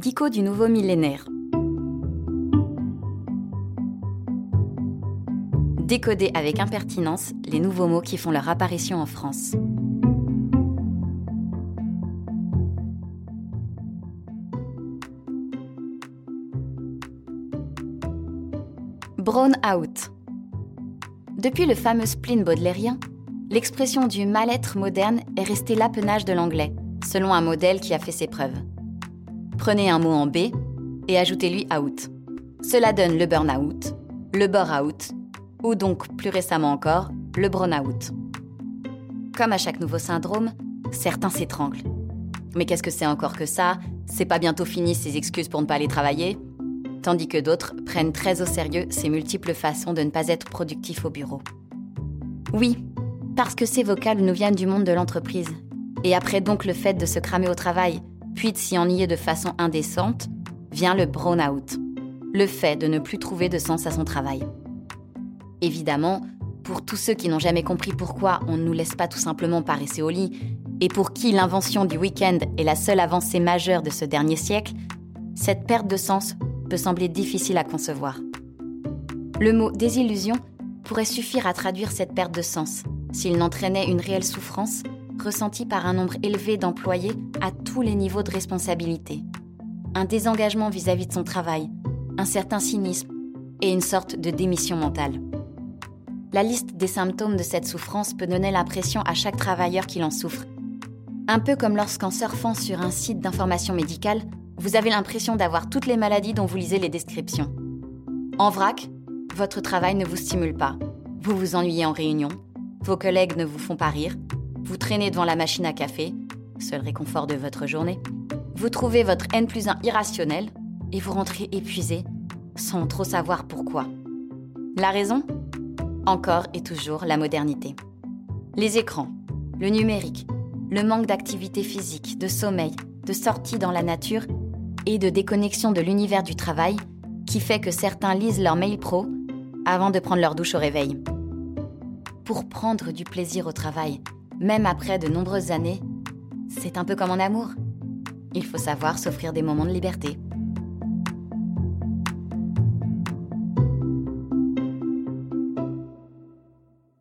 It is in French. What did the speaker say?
Dico du nouveau millénaire. Décoder avec impertinence les nouveaux mots qui font leur apparition en France. Brown out. Depuis le fameux spleen baudelairien, l'expression du mal-être moderne est restée l'apanage de l'anglais, selon un modèle qui a fait ses preuves. Prenez un mot en B et ajoutez-lui out. Cela donne le burn-out, le bore-out, ou donc plus récemment encore, le brown-out. Comme à chaque nouveau syndrome, certains s'étranglent. Mais qu'est-ce que c'est encore que ça? C'est pas bientôt fini ces excuses pour ne pas aller travailler? Tandis que d'autres prennent très au sérieux ces multiples façons de ne pas être productif au bureau. Oui, parce que ces vocales nous viennent du monde de l'entreprise. Et après donc le fait de se cramer au travail, puis de s'y ennuyer de façon indécente, vient le brown-out, le fait de ne plus trouver de sens à son travail. Évidemment, pour tous ceux qui n'ont jamais compris pourquoi on ne nous laisse pas tout simplement paresser au lit, et pour qui l'invention du week-end est la seule avancée majeure de ce dernier siècle, cette perte de sens peut sembler difficile à concevoir. Le mot désillusion pourrait suffire à traduire cette perte de sens, s'il n'entraînait une réelle souffrance ressenti par un nombre élevé d'employés à tous les niveaux de responsabilité. Un désengagement vis-à-vis de son travail, un certain cynisme et une sorte de démission mentale. La liste des symptômes de cette souffrance peut donner l'impression à chaque travailleur qu'il en souffre. Un peu comme lorsqu'en surfant sur un site d'information médicale, vous avez l'impression d'avoir toutes les maladies dont vous lisez les descriptions. En vrac, votre travail ne vous stimule pas. Vous vous ennuyez en réunion, vos collègues ne vous font pas rire, vous traînez devant la machine à café, seul réconfort de votre journée. Vous trouvez votre N plus 1 irrationnel et vous rentrez épuisé sans trop savoir pourquoi. La raison? Encore et toujours la modernité. Les écrans, le numérique, le manque d'activité physique, de sommeil, de sortie dans la nature et de déconnexion de l'univers du travail qui fait que certains lisent leur mail pro avant de prendre leur douche au réveil. Pour prendre du plaisir au travail, même après de nombreuses années, c'est un peu comme en amour. Il faut savoir s'offrir des moments de liberté.